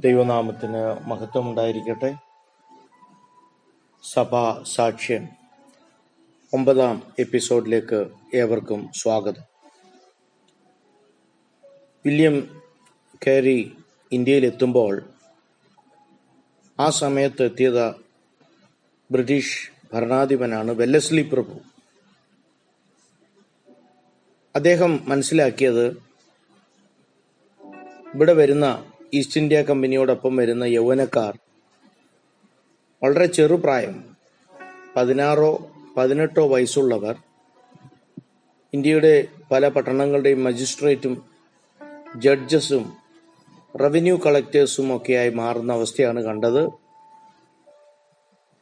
ദൈവനാമത്തിന് മഹത്വം ഉണ്ടായിരിക്കട്ടെ സഭാ സാക്ഷ്യം. ഒമ്പതാം എപ്പിസോഡിലേക്ക് ഏവർക്കും സ്വാഗതം. വില്യം കാരി ഇന്ത്യയിലെത്തുമ്പോൾ ആ സമയത്ത് എത്തിയത് ബ്രിട്ടീഷ് ഭരണാധിപനാണ് വെല്ലസ്ലി പ്രഭു. അദ്ദേഹം മനസ്സിലാക്കിയത് ഇവിടെ വരുന്ന ഈസ്റ്റ് ഇന്ത്യ കമ്പനിയോടൊപ്പം വരുന്ന യൗവനക്കാർ. വളരെ ചെറുപ്രായം. പതിനാറോ പതിനെട്ടോ വയസ്സുള്ളവർ. ഇന്ത്യയുടെ പല പട്ടണങ്ങളുടെയും മജിസ്ട്രേറ്റും ജഡ്ജസും റവന്യൂ കളക്ടേഴ്സും ഒക്കെയായി മാറുന്ന അവസ്ഥയാണ് കണ്ടത്.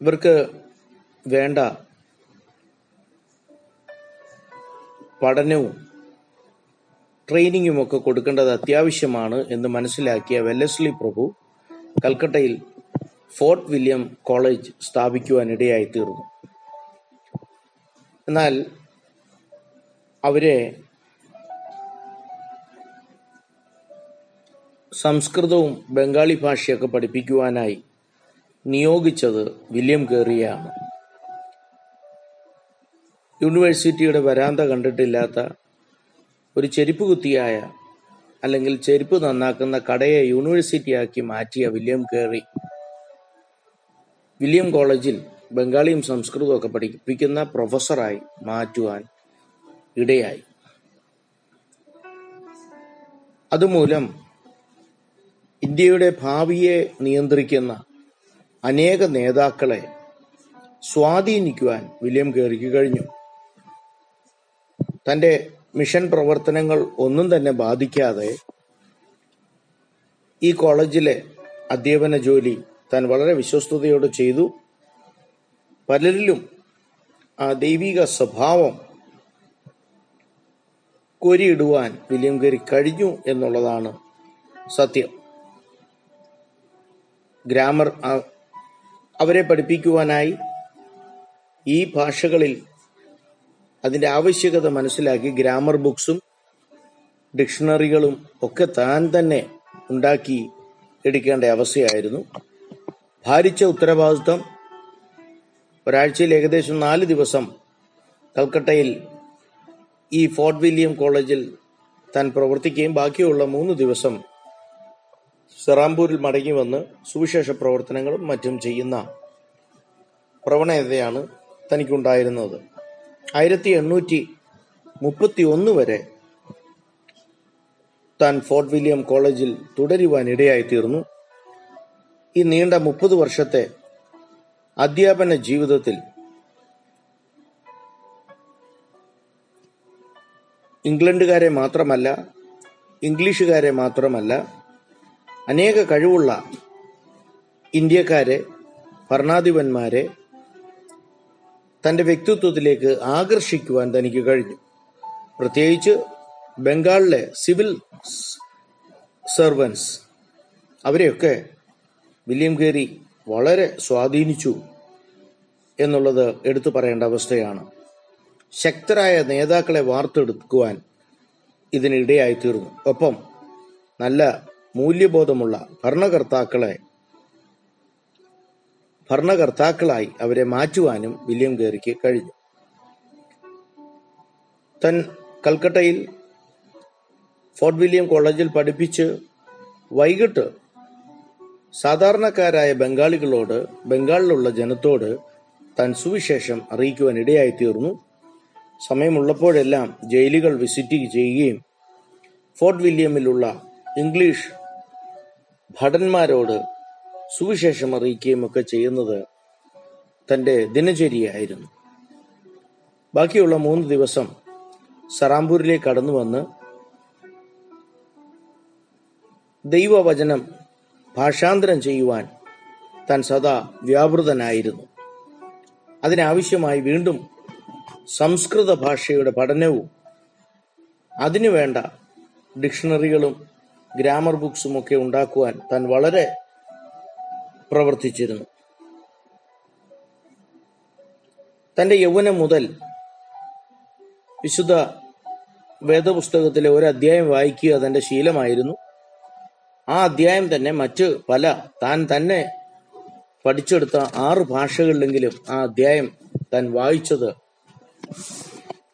ഇവർക്ക് വേണ്ട പഠനവും ട്രെയിനിങ്ങും ഒക്കെ കൊടുക്കേണ്ടത് അത്യാവശ്യമാണ് എന്ന് മനസ്സിലാക്കിയ വെല്ലസ്ലി പ്രഭു കൽക്കട്ടയിൽ ഫോർട്ട് വില്യം കോളേജ് സ്ഥാപിക്കുവാൻ ഇടയായി തീർന്നു എന്നാൽ അവരെ സംസ്കൃതവും ബംഗാളി ഭാഷയൊക്കെ പഠിപ്പിക്കുവാനായി നിയോഗിച്ചത് വില്യം കേറിയാണ് യൂണിവേഴ്സിറ്റിയുടെ വരാന്ത കണ്ടിട്ടില്ലാത്ത ഒരു ചെരുപ്പ് കുത്തിയായ അല്ലെങ്കിൽ ചെരുപ്പ് നന്നാക്കുന്ന കടയെ യൂണിവേഴ്സിറ്റിയാക്കി മാറ്റിയ വില്യം കേറി. വില്യം കോളേജിൽ ബംഗാളിയും സംസ്കൃതവും ഒക്കെ പഠിപ്പിക്കുന്ന പ്രൊഫസറായി മാറ്റുവാൻ ഇടയായി. അതുമൂലം ഇന്ത്യയുടെ ഭാവിയെ നിയന്ത്രിക്കുന്ന അനേക നേതാക്കളെ സ്വാധീനിക്കുവാൻ വില്യം കേറിക്ക് കഴിഞ്ഞു. തന്റെ മിഷൻ പ്രവർത്തനങ്ങൾ ഒന്നും തന്നെ ബാധിക്കാതെ ഈ കോളേജിലെ അധ്യാപന ജോലി താൻ വളരെ വിശ്വസ്തയോടെ ചെയ്തു. പലരിലും ആ ദൈവിക സ്വഭാവം കോരിയിടുവാൻ വില്യം കയറി കഴിഞ്ഞു എന്നുള്ളതാണ് സത്യം. ഗ്രാമർ അവരെ പഠിപ്പിക്കുവാനായി ഈ ഭാഷകളിൽ അതിന്റെ ആവശ്യകത മനസ്സിലാക്കി ഗ്രാമർ ബുക്സും ഡിക്ഷണറികളും ഒക്കെ താൻ തന്നെ ഉണ്ടാക്കി എടുക്കേണ്ട അവസ്ഥയായിരുന്നു. ഭാരിച്ച ഉത്തരവാദിത്വം ഒരാഴ്ചയിൽ ഏകദേശം നാല് ദിവസം കൽക്കട്ടയിൽ ഈ ഫോർട്ട് വില്യം കോളേജിൽ താൻ പ്രവർത്തിക്കുകയും ബാക്കിയുള്ള മൂന്ന് ദിവസം സെറാംപൂരിൽ മടങ്ങി വന്ന് സുവിശേഷ പ്രവർത്തനങ്ങളും മറ്റും ചെയ്യുന്ന പ്രവണതയാണ് തനിക്കുണ്ടായിരുന്നത്. ആയിരത്തി എണ്ണൂറ്റി മുപ്പത്തി ഒന്ന് വരെ താൻ ഫോർട്ട് വില്യം കോളേജിൽ തുടരുവാൻ ഇടയായി തീർന്നു ഈ നീണ്ട മുപ്പത് വർഷത്തെ അധ്യാപന ജീവിതത്തിൽ ഇംഗ്ലണ്ടുകാരെ മാത്രമല്ല ഇംഗ്ലീഷുകാരെ മാത്രമല്ല അനേക കഴിവുള്ള ഇന്ത്യക്കാരെ ഭരണാധിപന്മാരെ തന്റെ വ്യക്തിത്വത്തിലേക്ക് ആകർഷിക്കുവാൻ തനിക്ക് കഴിഞ്ഞു. പ്രത്യേകിച്ച് ബംഗാളിലെ സിവിൽ സർവൻസ്. അവരെയൊക്കെ വില്യം കേരി വളരെ സ്വാധീനിച്ചു എന്നുള്ളത് എടുത്തു പറയേണ്ട അവസ്ഥയാണ്. ശക്തരായ നേതാക്കളെ വാർത്തെടുക്കുവാൻ ഇതിനിടയായി തീർന്നു ഒപ്പം നല്ല മൂല്യബോധമുള്ള ഭരണകർത്താക്കളെ ഭരണകർത്താക്കളായി അവരെ മാറ്റുവാനും വില്യം ഗേറിക്ക് കഴിഞ്ഞു. തൻ കൽക്കട്ടയിൽ ഫോർട്ട് വില്യം കോളേജിൽ പഠിപ്പിച്ച് വൈകിട്ട് സാധാരണക്കാരായ ബംഗാളികളോട് ബംഗാളിലുള്ള ജനത്തോട് തൻ സുവിശേഷം അറിയിക്കുവാൻ ഇടയായി തീർന്നു സമയമുള്ളപ്പോഴെല്ലാം ജയിലുകൾ വിസിറ്റ് ചെയ്യുകയും ഫോർട്ട് വില്യമിലുള്ള ഇംഗ്ലീഷ് ഭടന്മാരോട് സുവിശേഷം അറിയിക്കുകയും ഒക്കെ ചെയ്യുന്നത് തന്റെ ദിനചര്യയായിരുന്നു. ബാക്കിയുള്ള മൂന്ന് ദിവസം സറാംപൂരിലേക്ക് കടന്നു വന്ന് ദൈവവചനം ഭാഷാന്തരം ചെയ്യുവാൻ താൻ സദാ വ്യാപൃതനായിരുന്നു. അതിനാവശ്യമായി വീണ്ടും സംസ്കൃത ഭാഷയുടെ പഠനവും അതിനുവേണ്ട ഡിക്ഷണറികളും ഗ്രാമർ ബുക്സും ഒക്കെ ഉണ്ടാക്കുവാൻ താൻ വളരെ പ്രവർത്തിച്ചിരുന്നു. തന്റെ യൗവനം മുതൽ വിശുദ്ധ വേദപുസ്തകത്തിലെ ഒരു അധ്യായം വായിക്കുക തന്റെ ശീലമായിരുന്നു. ആ അധ്യായം തന്നെ മറ്റ് പല താൻ തന്നെ പഠിച്ചെടുത്ത ആറ് ഭാഷകളിലെങ്കിലും ആ അധ്യായം താൻ വായിച്ചത്.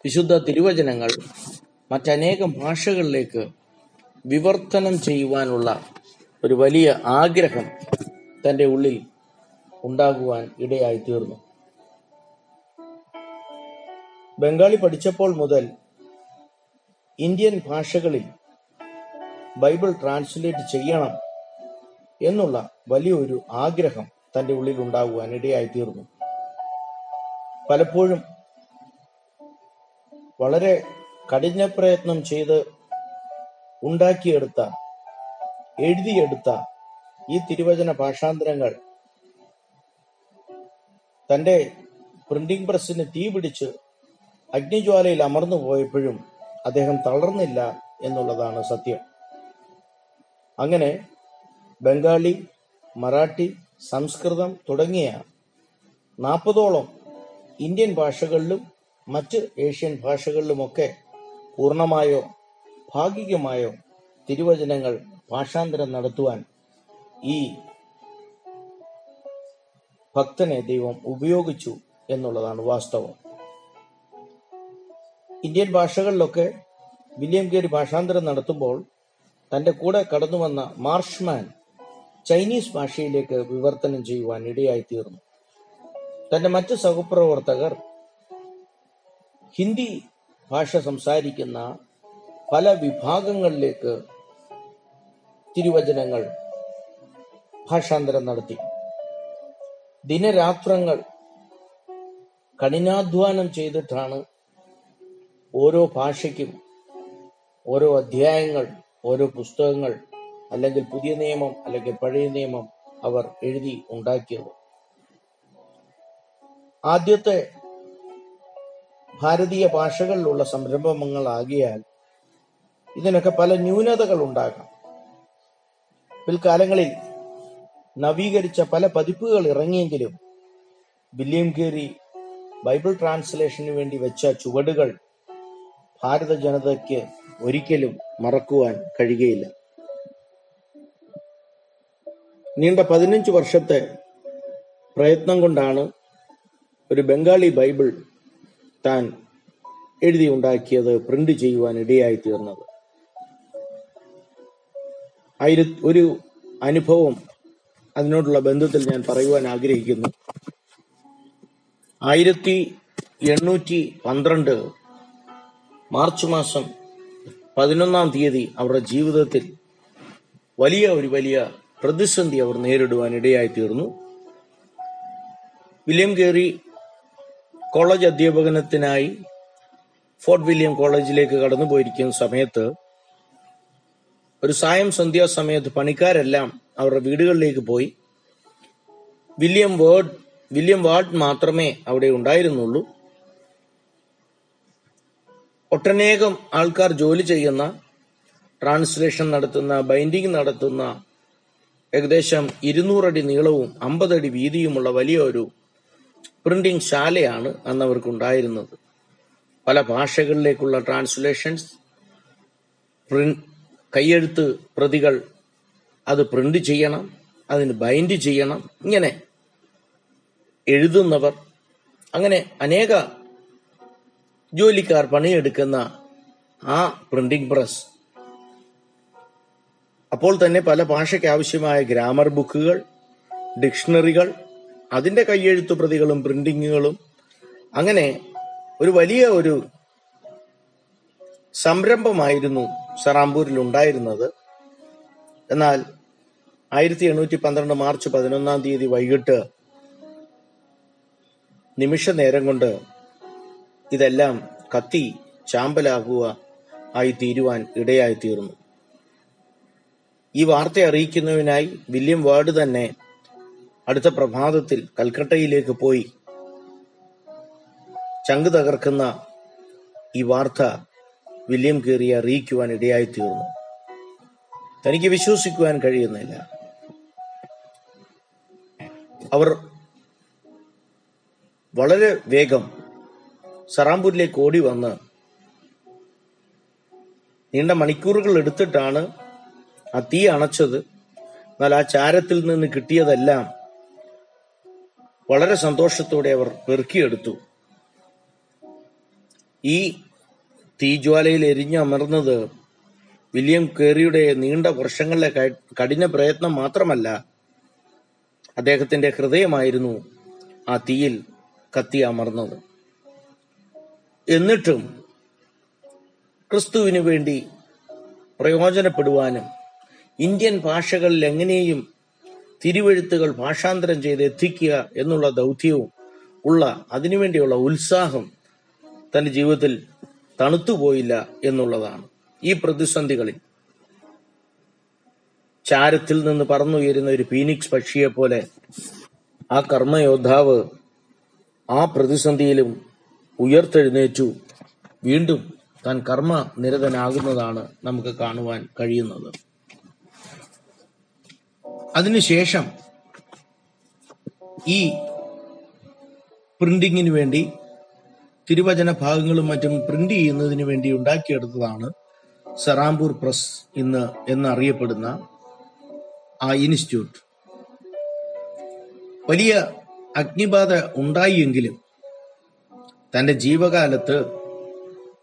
വിശുദ്ധ തിരുവചനങ്ങൾ മറ്റനേകം ഭാഷകളിലേക്ക് വിവർത്തനം ചെയ്യുവാനുള്ള ഒരു വലിയ ആഗ്രഹം തന്റെ ഉള്ളിൽ ഉണ്ടാകുവാൻ ഇടയായി തീർന്നു ബംഗാളി പഠിച്ചപ്പോൾ മുതൽ ഇന്ത്യൻ ഭാഷകളിൽ ബൈബിൾ ട്രാൻസ്ലേറ്റ് ചെയ്യണം എന്നുള്ള വലിയൊരു ആഗ്രഹം തന്റെ ഉള്ളിൽ ഉണ്ടാകുവാൻ ഇടയായി തീർന്നു പലപ്പോഴും വളരെ കഠിന പ്രയത്നം ചെയ്ത് ഉണ്ടാക്കിയെടുത്ത എഴുതിയെടുത്ത ഈ തിരുവചന ഭാഷാന്തരങ്ങൾ തന്റെ പ്രിന്റിംഗ് പ്രസ്സിന് തീ പിടിച്ച് അഗ്നിജ്വാലയിൽ അമർന്നു പോയപ്പോഴും അദ്ദേഹം തളർന്നില്ല എന്നുള്ളതാണ് സത്യം. അങ്ങനെ ബംഗാളി മറാഠി സംസ്കൃതം തുടങ്ങിയ നാൽപ്പതോളം ഇന്ത്യൻ ഭാഷകളിലും മറ്റ് ഏഷ്യൻ ഭാഷകളിലുമൊക്കെ പൂർണമായോ ഭാഗികമായോ തിരുവചനങ്ങൾ ഭാഷാന്തരം നടത്തുവാൻ ഈ ഭക്തനെ ദൈവം ഉപയോഗിച്ചു എന്നുള്ളതാണ് വാസ്തവം. ഇന്ത്യൻ ഭാഷകളിലൊക്കെ വില്യം കേരി ഭാഷാന്തരം നടത്തുമ്പോൾ തന്റെ കൂടെ കടന്നു വന്ന മാർഷ്മാൻ ചൈനീസ് ഭാഷയിലേക്ക് വിവർത്തനം ചെയ്യുവാൻ ഇടയായി തീർന്നു തന്റെ മറ്റ് സഹപ്രവർത്തകർ ഹിന്ദി ഭാഷ സംസാരിക്കുന്ന പല വിഭാഗങ്ങളിലേക്ക് തിരുവചനങ്ങൾ ഭാഷാന്തരം നടത്തി. ദിനരാത്രങ്ങൾ കഠിനാധ്വാനം ചെയ്തിട്ടാണ് ഓരോ ഭാഷയ്ക്കും ഓരോ അധ്യായങ്ങൾ ഓരോ പുസ്തകങ്ങൾ അല്ലെങ്കിൽ പുതിയ നിയമം അല്ലെങ്കിൽ പഴയ നിയമം അവർ എഴുതി ഉണ്ടാക്കിയത്. ആദ്യത്തെ ഭാരതീയ ഭാഷകളിലുള്ള സംരംഭങ്ങളാകിയാൽ ഇതിനൊക്കെ പല ന്യൂനതകൾ ഉണ്ടാകാം. പിൽക്കാലങ്ങളിൽ നവീകരിച്ച പല പതിപ്പുകൾ ഇറങ്ങിയെങ്കിലും വില്യം കേറി ബൈബിൾ ട്രാൻസ്ലേഷന് വേണ്ടി വെച്ച ചുവടുകൾ ഭാരത ജനതയ്ക്ക് ഒരിക്കലും മറക്കുവാൻ കഴിയുകയില്ല. നീണ്ട പതിനഞ്ച് വർഷത്തെ പ്രയത്നം കൊണ്ടാണ് ഒരു ബംഗാളി ബൈബിൾ താൻ എഴുതി ഉണ്ടാക്കിയത് പ്രിന്റ് ചെയ്യുവാൻ ഇടയായി തീർന്നത്. ഒരു അനുഭവം അതിനോടുള്ള ബന്ധത്തിൽ ഞാൻ പറയുവാൻ ആഗ്രഹിക്കുന്നു. ആയിരത്തി എണ്ണൂറ്റി പന്ത്രണ്ട് മാർച്ച് മാസം പതിനൊന്നാം തീയതി അവരുടെ ജീവിതത്തിൽ വലിയ ഒരു വലിയ പ്രതിസന്ധി അവർ നേരിടുവാൻ ഇടയായി തീർന്നു വില്യം കേറി കോളേജ് അധ്യാപകനത്തിനായി ഫോർട്ട് വില്യം കോളേജിലേക്ക് കടന്നു പോയിരിക്കുന്ന സമയത്ത് ഒരു സായം സന്ധ്യാസമയത്ത് പണിക്കാരെല്ലാം അവരുടെ വീടുകളിലേക്ക് പോയി. വില്യം വേർഡ് വില്യം വാർഡ് മാത്രമേ അവിടെ ഉണ്ടായിരുന്നുള്ളൂ. ഒട്ടനേകം ആൾക്കാർ ജോലി ചെയ്യുന്ന ട്രാൻസ്ലേഷൻ നടത്തുന്ന ബൈൻഡിങ് നടത്തുന്ന ഏകദേശം ഇരുന്നൂറടി നീളവും അമ്പതടി വീതിയുമുള്ള വലിയ ഒരു പ്രിന്റിംഗ് ശാലയാണ് അന്ന് അവർക്കുണ്ടായിരുന്നത് പല ഭാഷകളിലേക്കുള്ള ട്രാൻസ്ലേഷൻസ് കയ്യെഴുത്ത് പ്രതികൾ അത് പ്രിന്റ് ചെയ്യണം അതിന് ബൈൻഡ് ചെയ്യണം ഇങ്ങനെ എഴുതുന്നവർ അങ്ങനെ അനേക ജോലിക്കാർ പണിയെടുക്കുന്ന ആ പ്രിന്റിംഗ് പ്രസ് അപ്പോൾ തന്നെ പല ഭാഷയ്ക്ക് ആവശ്യമായ ഗ്രാമർ ബുക്കുകൾ ഡിക്ഷണറികൾ അതിന്റെ കയ്യെഴുത്തു പ്രതികളും പ്രിന്റിങ്ങുകളും അങ്ങനെ ഒരു വലിയ ഒരു സംരംഭമായിരുന്നു സറാംപൂരിൽ ഉണ്ടായിരുന്നത് എന്നാൽ ആയിരത്തി എണ്ണൂറ്റി പന്ത്രണ്ട് മാർച്ച് പതിനൊന്നാം തീയതി വൈകിട്ട് നിമിഷ നേരം കൊണ്ട് ഇതെല്ലാം കത്തി ചാമ്പലാകുക ആയി തീരുവാൻ ഇടയായി തീർന്നു. ഈ വാർത്ത അറിയിക്കുന്നതിനായി വില്യം വാർഡ് തന്നെ അടുത്ത പ്രഭാതത്തിൽ കൽക്കട്ടയിലേക്ക് പോയി ചങ്ക് തകർക്കുന്ന ഈ വാർത്ത വില്യം കീറിയെ അറിയിക്കുവാൻ ഇടയായി തീർന്നു. തനിക്ക് വിശ്വസിക്കുവാൻ കഴിയുന്നില്ല. അവർ വളരെ വേഗം സറാംപൂരിലേക്ക് ഓടി വന്ന് നീണ്ട മണിക്കൂറുകൾ എടുത്തിട്ടാണ് ആ തീ അണച്ചത്. എന്നാൽ ആ ചാരത്തിൽ നിന്ന് കിട്ടിയതെല്ലാം വളരെ സന്തോഷത്തോടെ അവർ പെറുക്കിയെടുത്തു. ഈ തീജ്വാലയിൽ എരിഞ്ഞമർന്നത് വില്യം കേറിയുടെ നീണ്ട വർഷങ്ങളിലെ കഠിന പ്രയത്നം മാത്രമല്ല അദ്ദേഹത്തിന്റെ ഹൃദയമായിരുന്നു ആ തീയിൽ കത്തി അമർന്നത്. എന്നിട്ടും ക്രിസ്തുവിനു വേണ്ടി പ്രയോജനപ്പെടുവാനും ഇന്ത്യൻ ഭാഷകളിൽ എങ്ങനെയും തിരുവഴുത്തുകൾ ഭാഷാന്തരം ചെയ്ത് എത്തിക്കുക എന്നുള്ള ദൗത്യവും ഉള്ള അതിനുവേണ്ടിയുള്ള ഉത്സാഹം തന്റെ ജീവിതത്തിൽ തണുത്തുപോയില്ല എന്നുള്ളതാണ്. ഈ പ്രതിസന്ധികളിൽ. ചാരത്തിൽ നിന്ന് പറന്നുയരുന്ന ഒരു ഫീനിക്സ് പക്ഷിയെ പോലെ ആ കർമ്മയോദ്ധാവ് ആ പ്രതിസന്ധിയിലും ഉയർത്തെഴുന്നേറ്റു. വീണ്ടും താൻ കർമ്മ നിരതനാകുന്നതാണ് നമുക്ക് കാണുവാൻ കഴിയുന്നത്. അതിനുശേഷം ഈ പ്രിന്റിങ്ങിന് വേണ്ടി തിരുവചന ഭാഗങ്ങളും മറ്റും പ്രിന്റ് ചെയ്യുന്നതിന് വേണ്ടി ഉണ്ടാക്കിയെടുത്തതാണ് സെറാംപൂർ പ്രസ് ഇന്ന് എന്നറിയപ്പെടുന്ന ആ ഇൻസ്റ്റിറ്റ്യൂട്ട്. വലിയ അഗ്നിബാധ ഉണ്ടായിയെങ്കിലും തന്റെ ജീവകാലത്ത്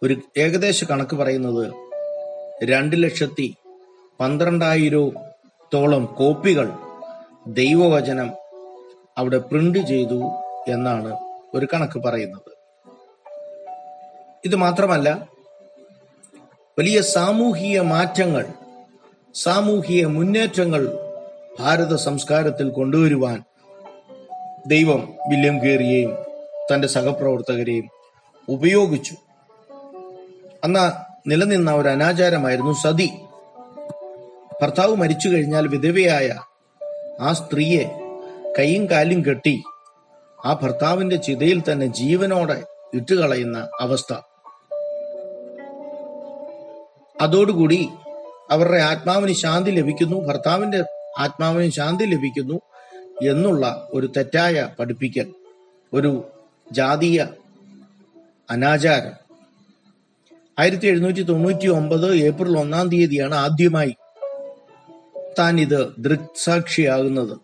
ഒരു ഏകദേശ കണക്ക് പറയുന്നത് രണ്ട് ലക്ഷത്തി പന്ത്രണ്ടായിരത്തോളം കോപ്പികൾ ദൈവവചനം അവിടെ പ്രിന്റ് ചെയ്തു എന്നാണ് ഒരു കണക്ക് പറയുന്നത്. ഇത് മാത്രമല്ല വലിയ സാമൂഹിക മാറ്റങ്ങൾ സാമൂഹിക മുന്നേറ്റങ്ങൾ ഭാരത സംസ്കാരത്തിൽ കൊണ്ടുവരുവാൻ ദൈവം വില്യം കേറിയെയും തന്റെ സഹപ്രവർത്തകരെയും ഉപയോഗിച്ചു. അന്ന് നിലനിന്ന ഒരു അനാചാരമായിരുന്നു സതി. ഭർത്താവ് മരിച്ചു കഴിഞ്ഞാൽ വിധവയായ ആ സ്ത്രീയെ കൈയും കാലും കെട്ടി ആ ഭർത്താവിന്റെ ചിതയിൽ തന്നെ ജീവനോടെ ഇട്ടുകളയുന്ന അവസ്ഥ. അതോടുകൂടി അവരുടെ ആത്മാവിന് ശാന്തി ലഭിക്കുന്നു ഭർത്താവിന്റെ ആത്മാവിന് ശാന്തി ലഭിക്കുന്നു എന്നുള്ള ഒരു തെറ്റായ പഠിപ്പിക്കൽ ഒരു ജാതീയ അനാചാരം. ആയിരത്തി എഴുന്നൂറ്റി തൊണ്ണൂറ്റി ഒമ്പത് ഏപ്രിൽ ഒന്നാം തീയതിയാണ് ആദ്യമായി താൻ ഇത് ദൃക്സാക്ഷിയാകുന്നത്.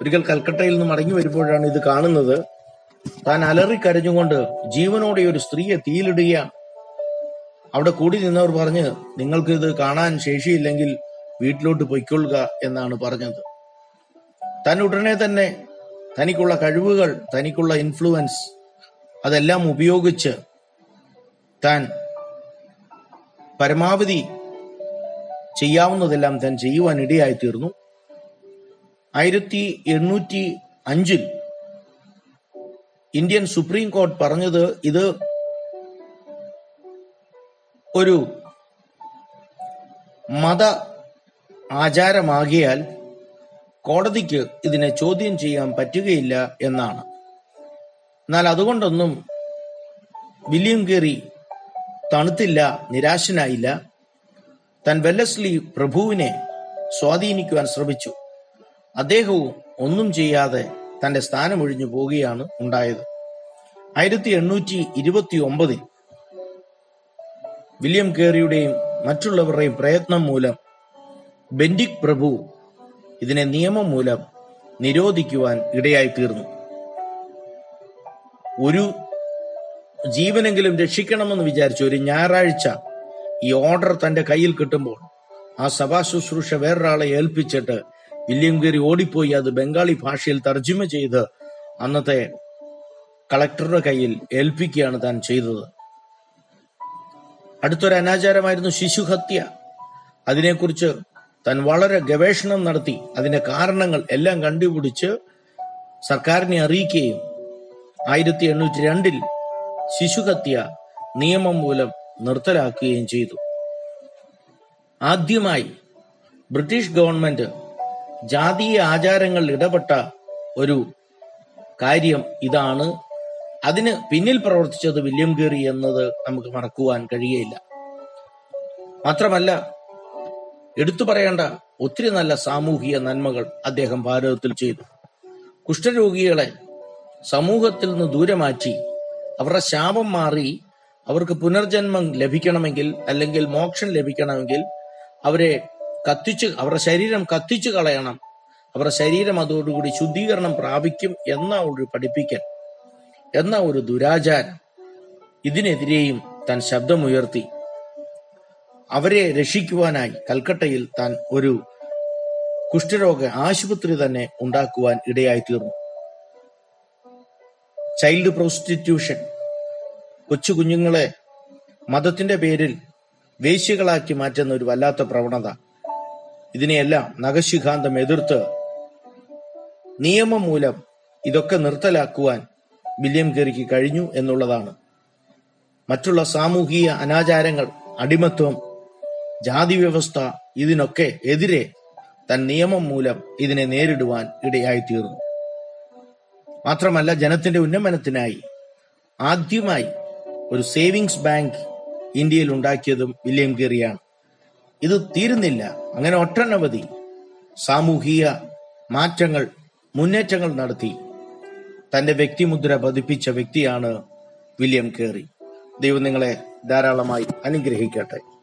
ഒരിക്കൽ കൽക്കട്ടയിൽ നിന്ന് മടങ്ങി വരുമ്പോഴാണ് ഇത് കാണുന്നത്. താൻ അലറി കരഞ്ഞുകൊണ്ട് ജീവനോടെ ഒരു സ്ത്രീയെ തീയിലിടുകയാണ്. അവിടെ കൂടി നിന്നവർ പറഞ്ഞ് നിങ്ങൾക്ക് ഇത് കാണാൻ ശേഷിയില്ലെങ്കിൽ വീട്ടിലോട്ട് പൊയ്ക്കൊള്ളുക എന്നാണ് പറഞ്ഞത്. തൻ ഉടനെ തന്നെ തനിക്കുള്ള കഴിവുകൾ തനിക്കുള്ള ഇൻഫ്ലുവൻസ് അതെല്ലാം ഉപയോഗിച്ച് താൻ പരമാവധി ചെയ്യാവുന്നതെല്ലാം താൻ ചെയ്യുവാൻ ഇടയായി തീർന്നു ആയിരത്തി എണ്ണൂറ്റി അഞ്ചിൽ ഇന്ത്യൻ സുപ്രീം കോർട്ട് പറഞ്ഞത് ഇത് ഒരു മത ആചാരമാകിയാൽ കോടതിക്ക് ഇതിനെ ചോദ്യം ചെയ്യാൻ പറ്റുകയില്ല എന്നാണ്. എന്നാൽ അതുകൊണ്ടൊന്നും വില്യം കേറി തണുത്തില്ല നിരാശനായില്ല. തൻ വെല്ലസ്ലി പ്രഭുവിനെ സ്വാധീനിക്കുവാൻ ശ്രമിച്ചു. അദ്ദേഹവും ഒന്നും ചെയ്യാതെ തന്റെ സ്ഥാനമൊഴിഞ്ഞു പോവുകയാണ് ഉണ്ടായത്. ആയിരത്തി എണ്ണൂറ്റി ഇരുപത്തി ഒമ്പതിൽ വില്യം കേറിയുടെയും മറ്റുള്ളവരുടെയും പ്രയത്നം മൂലം ബെൻഡിക് പ്രഭു ഇതിനെ നിയമം മൂലം നിരോധിക്കുവാൻ ഇടയായി തീർന്നു ഒരു ജീവനെങ്കിലും രക്ഷിക്കണമെന്ന് വിചാരിച്ചു ഒരു ഞായറാഴ്ച ഈ ഓർഡർ തന്റെ കയ്യിൽ കിട്ടുമ്പോൾ ആ സഭാ ശുശ്രൂഷ വേറൊരാളെ ഏൽപ്പിച്ചിട്ട് വില്യം ഗേരി ഓടിപ്പോയി അത് ബംഗാളി ഭാഷയിൽ തർജിമ ചെയ്ത് അന്നത്തെ കളക്ടറുടെ കയ്യിൽ ഏൽപ്പിക്കുകയാണ് താൻ ചെയ്തത്. അടുത്തൊരു അനാചാരമായിരുന്നു ശിശുഹത്യ അതിനെക്കുറിച്ച് താൻ വളരെ ഗവേഷണം നടത്തി. അതിന്റെ കാരണങ്ങൾ എല്ലാം കണ്ടുപിടിച്ച് സർക്കാരിനെ അറിയിക്കുകയും ആയിരത്തി എണ്ണൂറ്റി രണ്ടിൽ ശിശുഹത്യ നിയമം മൂലം നിർത്തലാക്കുകയും ചെയ്തു. ആദ്യമായി ബ്രിട്ടീഷ് ഗവൺമെന്റ് ജാതീയ ആചാരങ്ങളിൽ ഇടപെട്ട ഒരു കാര്യം ഇതാണ് അതിന് പിന്നിൽ പ്രവർത്തിച്ചത് വില്യം ഗേറി എന്നത് നമുക്ക് മറക്കുവാൻ കഴിയയില്ല. മാത്രമല്ല എടുത്തു പറയേണ്ട ഒത്തിരി നല്ല സാമൂഹിക നന്മകൾ അദ്ദേഹം ഭാരതത്തിൽ ചെയ്തു. കുഷ്ഠരോഗികളെ സമൂഹത്തിൽ നിന്ന് ദൂരമാറ്റി അവരുടെ ശാപം മാറി അവർക്ക് പുനർജന്മം ലഭിക്കണമെങ്കിൽ അല്ലെങ്കിൽ മോക്ഷം ലഭിക്കണമെങ്കിൽ അവരെ കത്തിച്ച് അവരുടെ ശരീരം കത്തിച്ചു കളയണം. അവരുടെ ശരീരം അതോടുകൂടി ശുദ്ധീകരണം പ്രാപിക്കും എന്ന ഒരു പഠിപ്പിക്കൽ. എന്ന ഒരു ദുരാചാരം ഇതിനെതിരെയും താൻ ശബ്ദമുയർത്തി. അവരെ രക്ഷിക്കുവാനായി കൽക്കട്ടയിൽ താൻ ഒരു കുഷ്ഠരോഗ ആശുപത്രി തന്നെ ഉണ്ടാക്കുവാൻ ഇടയായി തീർന്നു ചൈൽഡ് പ്രോസ്റ്റിറ്റ്യൂഷൻ. കൊച്ചു കുഞ്ഞുങ്ങളെ മതത്തിന്റെ പേരിൽ വേശ്യകളാക്കി മാറ്റുന്ന ഒരു വല്ലാത്ത പ്രവണത. ഇതിനെയെല്ലാം നഖശിഖാന്തം എതിർത്ത് നിയമം മൂലം ഇതൊക്കെ നിർത്തലാക്കുവാൻ വില്യം കെറിക്ക് കഴിഞ്ഞു എന്നുള്ളതാണ്. മറ്റുള്ള സാമൂഹിക അനാചാരങ്ങൾ അടിമത്വം ജാതി വ്യവസ്ഥ ഇതിനൊക്കെ എതിരെ തൻ നിയമം മൂലം ഇതിനെ നേരിടുവാൻ ഇടയായിത്തീർന്നു. മാത്രമല്ല ജനത്തിന്റെ ഉന്നമനത്തിനായി ആദ്യമായി ഒരു സേവിങ്സ് ബാങ്ക് ഇന്ത്യയിൽ ഉണ്ടാക്കിയതും വില്യം കെറിയാണ് ഇത് തീരുന്നില്ല. അങ്ങനെ ഒട്ടനവധി സാമൂഹിക മാറ്റങ്ങൾ മുന്നേറ്റങ്ങൾ നടത്തി. തന്റെ വ്യക്തിമുദ്ര പതിപ്പിച്ച വ്യക്തിയാണ് വില്യം കേറി. ദൈവം നിങ്ങളെ ധാരാളമായി അനുഗ്രഹിക്കട്ടെ.